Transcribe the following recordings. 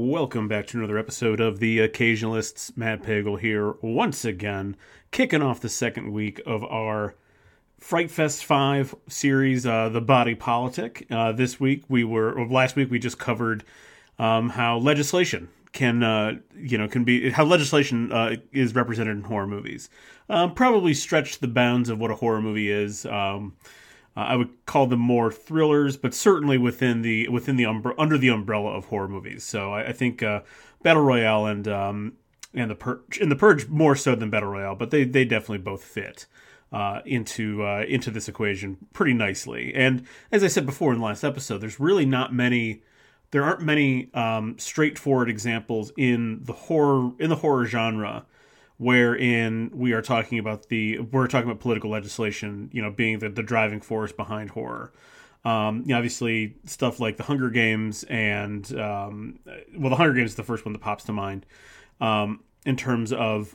Welcome back to another episode of The Occasionalists. Matt Pagel here, once again, kicking off the second week of our Fright Fest 5 series, uh, The Body Politic. Uh, this week we were, or last week we just covered um, how legislation can, uh, you know, can be, how legislation uh, is represented in horror movies. Um, probably stretched the bounds of what a horror movie is. Um, uh, I would call them more thrillers, but certainly within the within the umbre- under the umbrella of horror movies. So I, I think uh, Battle Royale and um, and the Purge and the Purge more so than Battle Royale, but they they definitely both fit uh, into uh, into this equation pretty nicely. And as I said before in the last episode, there's really not many. There aren't many um, straightforward examples in the horror in the horror genre wherein we are talking about the we're talking about political legislation, you know, being the, the driving force behind horror. Um, you know, obviously, stuff like the Hunger Games and um, well, the Hunger Games is the first one that pops to mind um, in terms of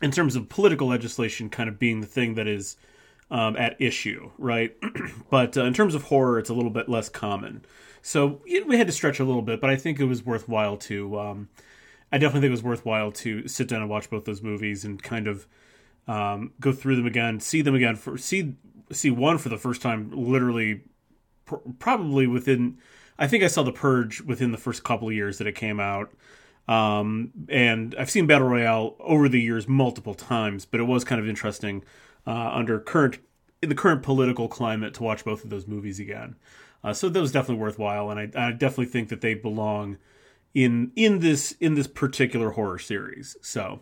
in terms of political legislation, kind of being the thing that is um, at issue, right? but uh, in terms of horror, it's a little bit less common. So we had to stretch a little bit, but I think it was worthwhile to um, I definitely think it was worthwhile to sit down and watch both those movies and kind of um, go through them again, see them again for see see one for the first time, literally pr- probably within. I think I saw The Purge within the first couple of years that it came out. Um, and I've seen Battle Royale over the years multiple times, but it was kind of interesting uh, under current in the current political climate to watch both of those movies again. Uh, so that was definitely worthwhile, and I, I definitely think that they belong in in this in this particular horror series. So,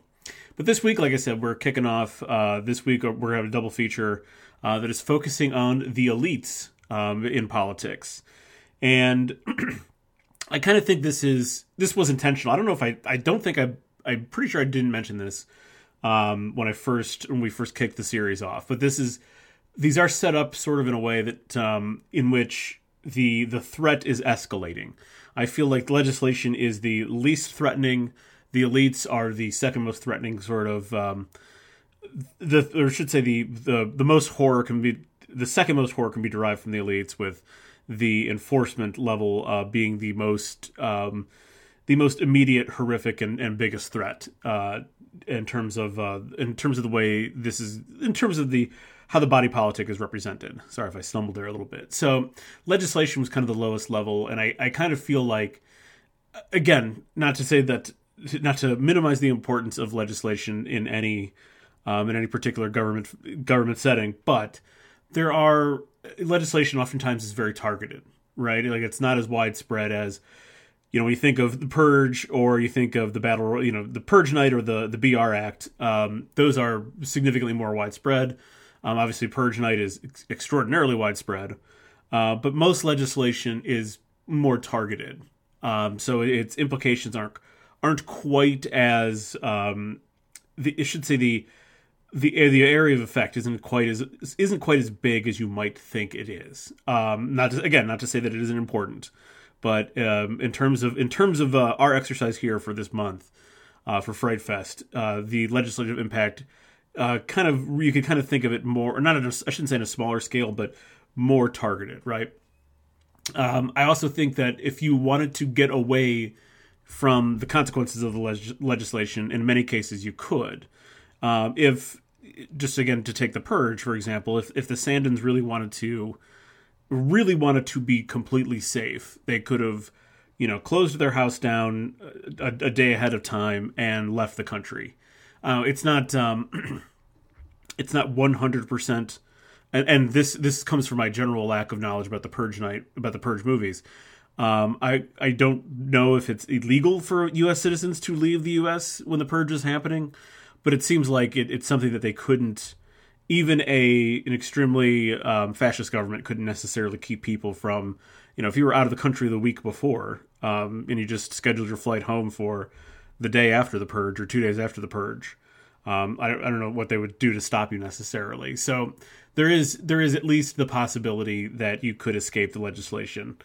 but this week, like I said, we're kicking off. Uh, this week uh, we're having a double feature uh, that is focusing on the elites um, in politics, and I kind of think this is this was intentional. I don't know if I I don't think I I'm pretty sure I didn't mention this um, when I first when we first kicked the series off, but this is these are set up sort of in a way that um, in which the the threat is escalating. I feel like legislation is the least threatening. The elites are the second most threatening sort of. Um, the or I should say the the the most horror can be the second most horror can be derived from the elites with the enforcement level uh, being the most um, the most immediate horrific and, and biggest threat uh, in terms of uh, in terms of the way this is in terms of the how the body politic is represented. Sorry if I stumbled there a little bit. So legislation was kind of the lowest level, and I, I kind of feel like, again, not to say that, not to minimize the importance of legislation in any um, in any particular government government setting, but there are legislation oftentimes is very targeted, right? Like it's not as widespread as you know when you think of the purge or you think of the battle you know the purge night or the the br act um, those are significantly more widespread um, obviously, Purge Night is ex- extraordinarily widespread, uh, but most legislation is more targeted. Um, so its implications aren't aren't quite as um, the, it should say the the the area of effect isn't quite as isn't quite as big as you might think it is. Um, not to, again, not to say that it isn't important, but um, in terms of in terms of uh, our exercise here for this month uh, for Fright Fest, uh, the legislative impact uh, kind of you could kind of think of it more, or not I shouldn't say in a smaller scale, but more targeted, right? Um, I also think that if you wanted to get away from the consequences of the leg- legislation, in many cases you could. Um, if just again to take the purge for example, if if the Sandins really wanted to really wanted to be completely safe, they could have you know closed their house down a, a day ahead of time and left the country. Uh, it's not um, it's not one hundred percent. And this this comes from my general lack of knowledge about the Purge night about the Purge movies. Um, I I don't know if it's illegal for U.S. citizens to leave the U.S. when the purge is happening, but it seems like it, it's something that they couldn't. Even a an extremely um, fascist government couldn't necessarily keep people from. You know, if you were out of the country the week before um, and you just scheduled your flight home for the day after the purge or two days after the purge. Um, I, don't, I don't know what they would do to stop you necessarily. So there is there is at least the possibility that you could escape the legislation.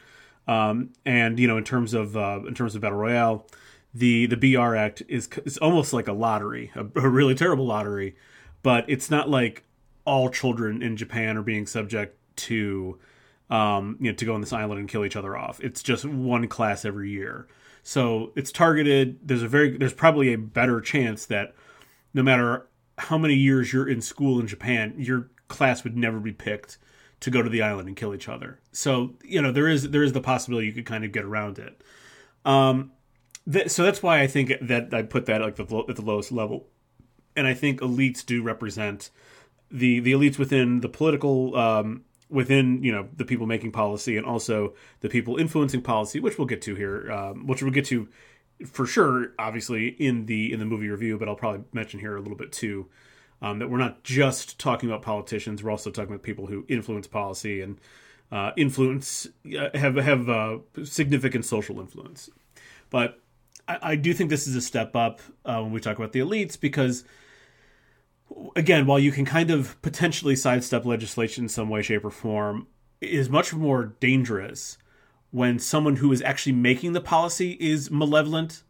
Um, and you know, in terms of uh, in terms of battle royale, the the BR Act is is almost like a lottery, a, a really terrible lottery, but it's not like all children in Japan are being subject to um, you know, to go on this island and kill each other off. It's just one class every year. So it's targeted. There's a very there's probably a better chance that no matter how many years you're in school in Japan, your class would never be picked to go to the island and kill each other. So you know there is there is the possibility you could kind of get around it. Um, th- so that's why I think that I put that like the, at the lowest level, and I think elites do represent the the elites within the political um, within you know the people making policy and also the people influencing policy, which we'll get to here, um, which we'll get to for sure, obviously in the in the movie review, but I'll probably mention here a little bit too. Um, that we're not just talking about politicians; we're also talking about people who influence policy and uh, influence uh, have have uh, significant social influence. But I, I, do think this is a step up uh, when we talk about the elites because again, while you can kind of potentially sidestep legislation in some way, shape, or form, is much more dangerous when someone who is actually making the policy is malevolent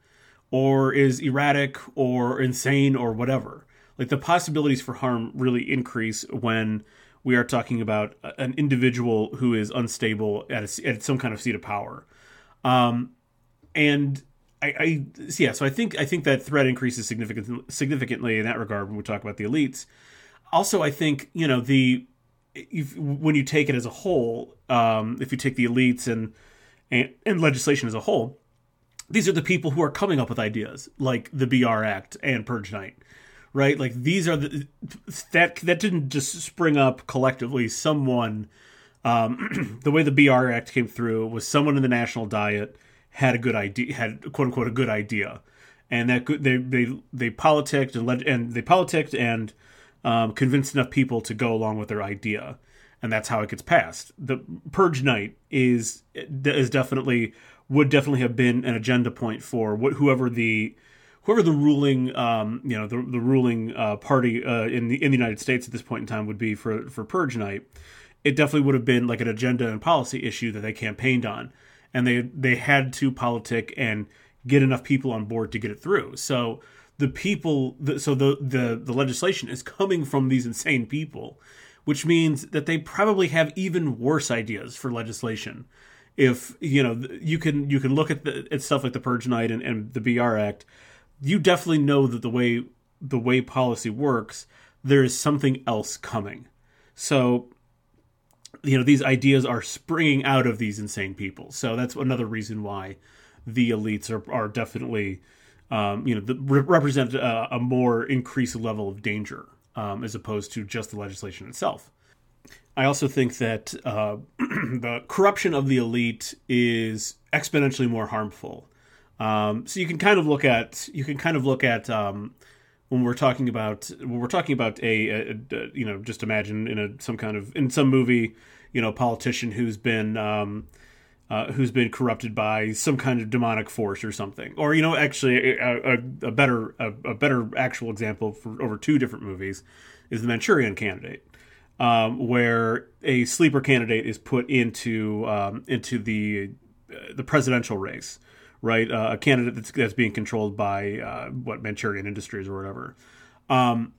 or is erratic or insane or whatever. Like the possibilities for harm really increase when we are talking about an individual who is unstable at, a, at some kind of seat of power. Um, and I, I yeah, so I think I think that threat increases significantly significantly in that regard when we talk about the elites. Also, I think you know the if, when you take it as a whole, um, if you take the elites and, and and legislation as a whole, these are the people who are coming up with ideas like the BR Act and Purge Night, right? Like these are the that that didn't just spring up collectively. Someone, um, the way the BR Act came through was someone in the national diet had a good idea, had quote unquote a good idea, and that good, they they they politicked and led, and they politicked and um, convinced enough people to go along with their idea, and that's how it gets passed. The Purge Night is is definitely would definitely have been an agenda point for what whoever the whoever the ruling um, you know the, the ruling uh, party uh, in the in the United States at this point in time would be for for Purge Night. It definitely would have been like an agenda and policy issue that they campaigned on and they they had to politic and get enough people on board to get it through. So the people, the, so the, the the legislation is coming from these insane people, which means that they probably have even worse ideas for legislation. If you know, you can you can look at the at stuff like the Purge Night and, and the BR Act, you definitely know that the way the way policy works, there is something else coming. So you know these ideas are springing out of these insane people. So that's another reason why the elites are, are definitely um, you know the, represent a, a, more increased level of danger um, as opposed to just the legislation itself. I also think that uh, the corruption of the elite is exponentially more harmful. Um, so you can kind of look at you can kind of look at um, when we're talking about when we're talking about a, a, a, you know just imagine in a some kind of in some movie you know politician who's been um, uh, who's been corrupted by some kind of demonic force or something. Or you know actually a, a better a, better actual example for over two different movies is the Manchurian Candidate um, where a sleeper candidate is put into um, into the uh, the presidential race right? Uh, a candidate that's, that's being controlled by uh, what Manchurian Industries or whatever. Um,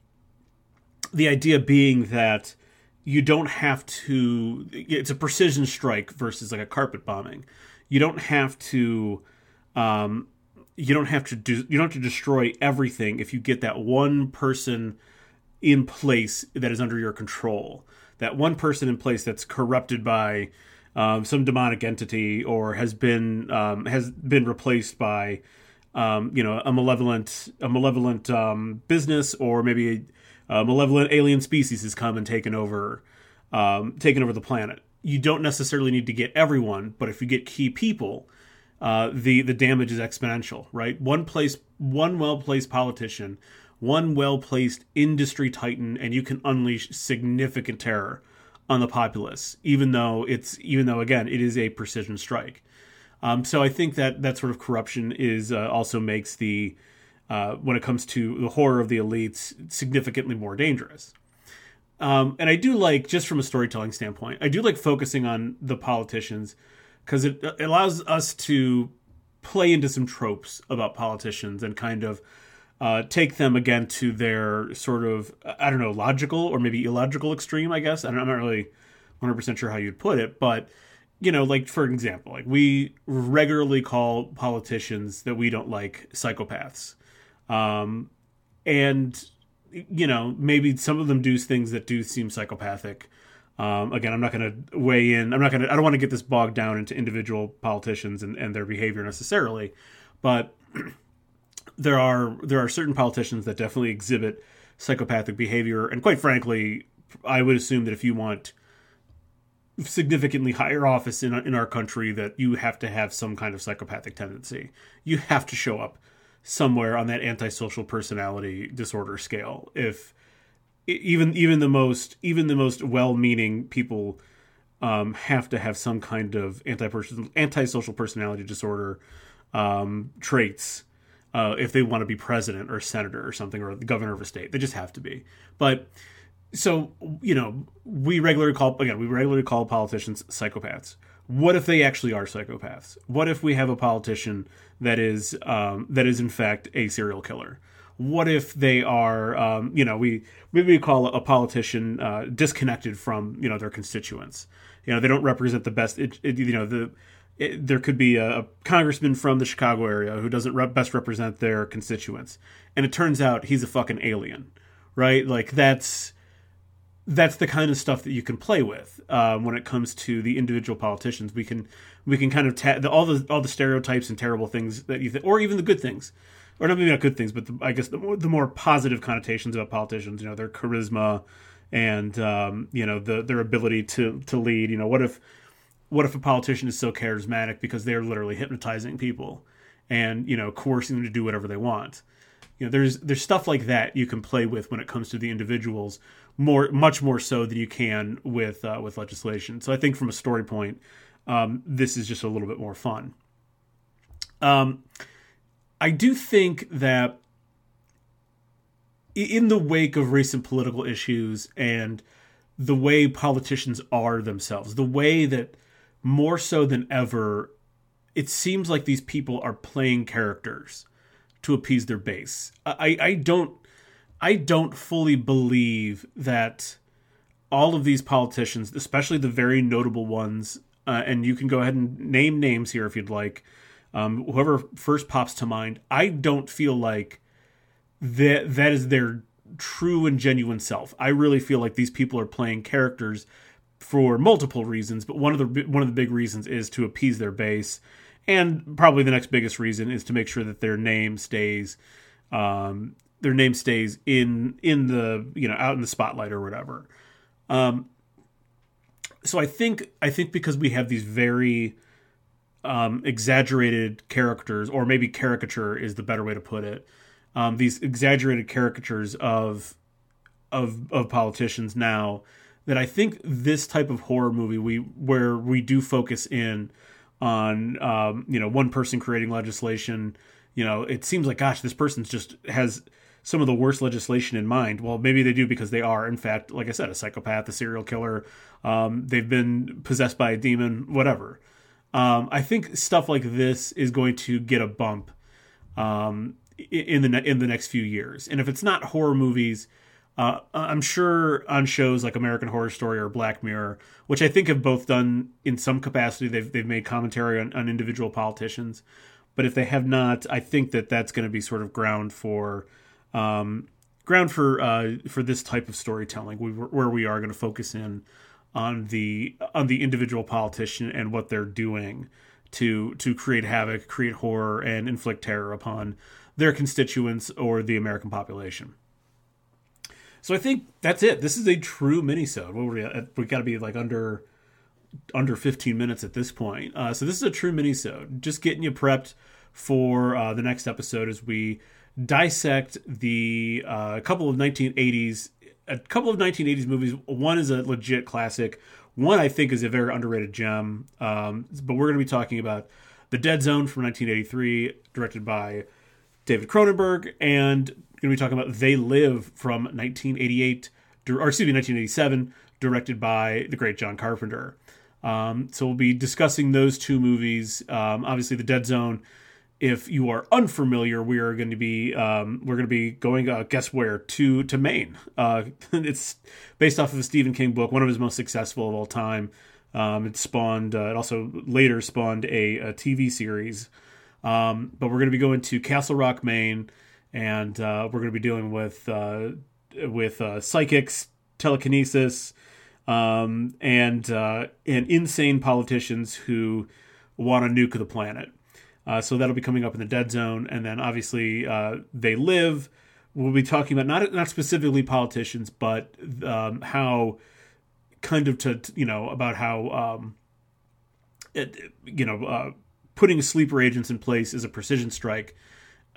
the idea being that you don't have to. It's a precision strike versus like a carpet bombing. You don't have to. Um, you don't have to do. You don't have to destroy everything if you get that one person in place that is under your control. That one person in place that's corrupted by um, some demonic entity or has been um, has been replaced by um, you know a malevolent a malevolent um, business or maybe a, a, malevolent alien species has come and taken over um, taken over the planet. You don't necessarily need to get everyone, but if you get key people, uh, the the damage is exponential. Right, one place, one well placed politician, one well placed industry titan, and you can unleash significant terror on the populace, even though it's even though again it is a precision strike. Um, so I think that that sort of corruption is uh, also makes the uh, when it comes to the horror of the elites significantly more dangerous. Um, and I do like just from a storytelling standpoint, I do like focusing on the politicians because it, it allows us to play into some tropes about politicians and kind of uh, take them again to their sort of I don't know logical or maybe illogical extreme. I guess I am not really 100% sure how you'd put it, but you know, like for example, like we regularly call politicians that we don't like psychopaths. Um, and you know, maybe some of them do things that do seem psychopathic. Um, again, I'm not going to weigh in. I'm not going to. I don't want to get this bogged down into individual politicians and, and their behavior necessarily, but there are there are certain politicians that definitely exhibit psychopathic behavior, and quite frankly, I would assume that if you want significantly higher office in in our country, that you have to have some kind of psychopathic tendency. You have to show up somewhere on that antisocial personality disorder scale. If even even the most even the most well-meaning people um, have to have some kind of anti antisocial personality disorder um, traits uh, if they want to be president or senator or something or the governor of a state. They just have to be. But so you know, we regularly call again. We regularly call politicians psychopaths. What if they actually are psychopaths? What if we have a politician that is um, that is in fact a serial killer? what if they are um, you know we maybe we call a politician uh, disconnected from you know their constituents you know they don't represent the best it, it, you know the it, there could be a, a, congressman from the Chicago area who doesn't best represent their constituents and it turns out he's a fucking alien right like that's that's the kind of stuff that you can play with um, when it comes to the individual politicians. We can we can kind of ta- the, all the all the stereotypes and terrible things that you think, or even the good things or not maybe not good things, but the, I guess the more, the more positive connotations about politicians, you know, their charisma and um, you know the, their ability to to lead. You know, what if what if a politician is so charismatic because they're literally hypnotizing people and you know coercing them to do whatever they want? You know, there's there's stuff like that you can play with when it comes to the individuals more much more so than you can with uh, with legislation. So I think from a story point, um, this is just a little bit more fun. Um, I do think that in the wake of recent political issues and the way politicians are themselves, the way that more so than ever, it seems like these people are playing characters to appease their base. I, I don't I don't fully believe that all of these politicians, especially the very notable ones, uh, and you can go ahead and name names here if you'd like, um, whoever first pops to mind, I don't feel like that that is their true and genuine self. I really feel like these people are playing characters for multiple reasons, but one of the one of the big reasons is to appease their base, and probably the next biggest reason is to make sure that their name stays, um, their name stays in in the you know out in the spotlight or whatever. Um, so I think I think because we have these very um, exaggerated characters, or maybe caricature is the better way to put it. Um, these exaggerated caricatures of of of politicians now that I think this type of horror movie we where we do focus in on um, you know one person creating legislation. You know, it seems like gosh, this person's just has some of the worst legislation in mind. Well, maybe they do because they are, in fact, like I said, a psychopath, a serial killer. Um, they've been possessed by a demon, whatever. Um, I think stuff like this is going to get a bump um, in the in the next few years. And if it's not horror movies, uh, I'm sure on shows like American Horror Story or Black Mirror, which I think have both done in some capacity, they've they've made commentary on, on individual politicians. But if they have not, I think that that's going to be sort of ground for um, ground for uh, for this type of storytelling, where we are going to focus in on the on the individual politician and what they're doing to to create havoc, create horror, and inflict terror upon their constituents or the American population. So I think that's it. This is a true minisode. We we got to be like under under 15 minutes at this point. Uh, so this is a true minisode. Just getting you prepped for uh, the next episode as we dissect the uh, couple of 1980s a couple of 1980s movies. One is a legit classic. One I think is a very underrated gem. Um, but we're going to be talking about The Dead Zone from 1983, directed by David Cronenberg, and going to be talking about They Live from 1988, or excuse me, 1987, directed by the great John Carpenter. Um, so we'll be discussing those two movies. Um, obviously, The Dead Zone if you are unfamiliar, we are going to be um, we're going to be going uh, guess where to to Maine. Uh, it's based off of a Stephen King book, one of his most successful of all time. Um, it spawned. Uh, it also later spawned a, a TV series. Um, but we're going to be going to Castle Rock, Maine, and uh, we're going to be dealing with uh, with uh, psychics, telekinesis, um, and and insane politicians who want to nuke the planet. Uh, so that'll be coming up in the Dead Zone, and then obviously uh, they live. We'll be talking about not not specifically politicians, but um, how kind of to you know about how um, it, you know uh, putting sleeper agents in place is a precision strike.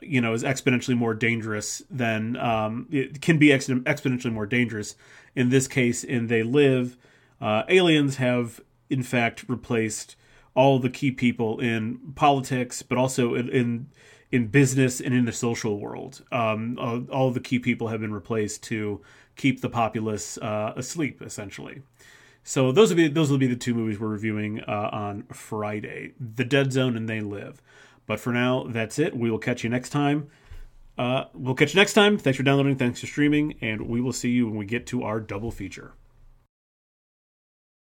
You know, is exponentially more dangerous than um, it can be ex- exponentially more dangerous. In this case, in They Live, uh, aliens have in fact replaced all the key people in politics, but also in in, in business and in the social world. Um, all, all, the key people have been replaced to keep the populace uh, asleep, essentially. So those will be those will be the two movies we're reviewing uh, on Friday: The Dead Zone and They Live. But for now, that's it. We will catch you next time. Uh, we'll catch you next time. Thanks for downloading. Thanks for streaming, and we will see you when we get to our double feature.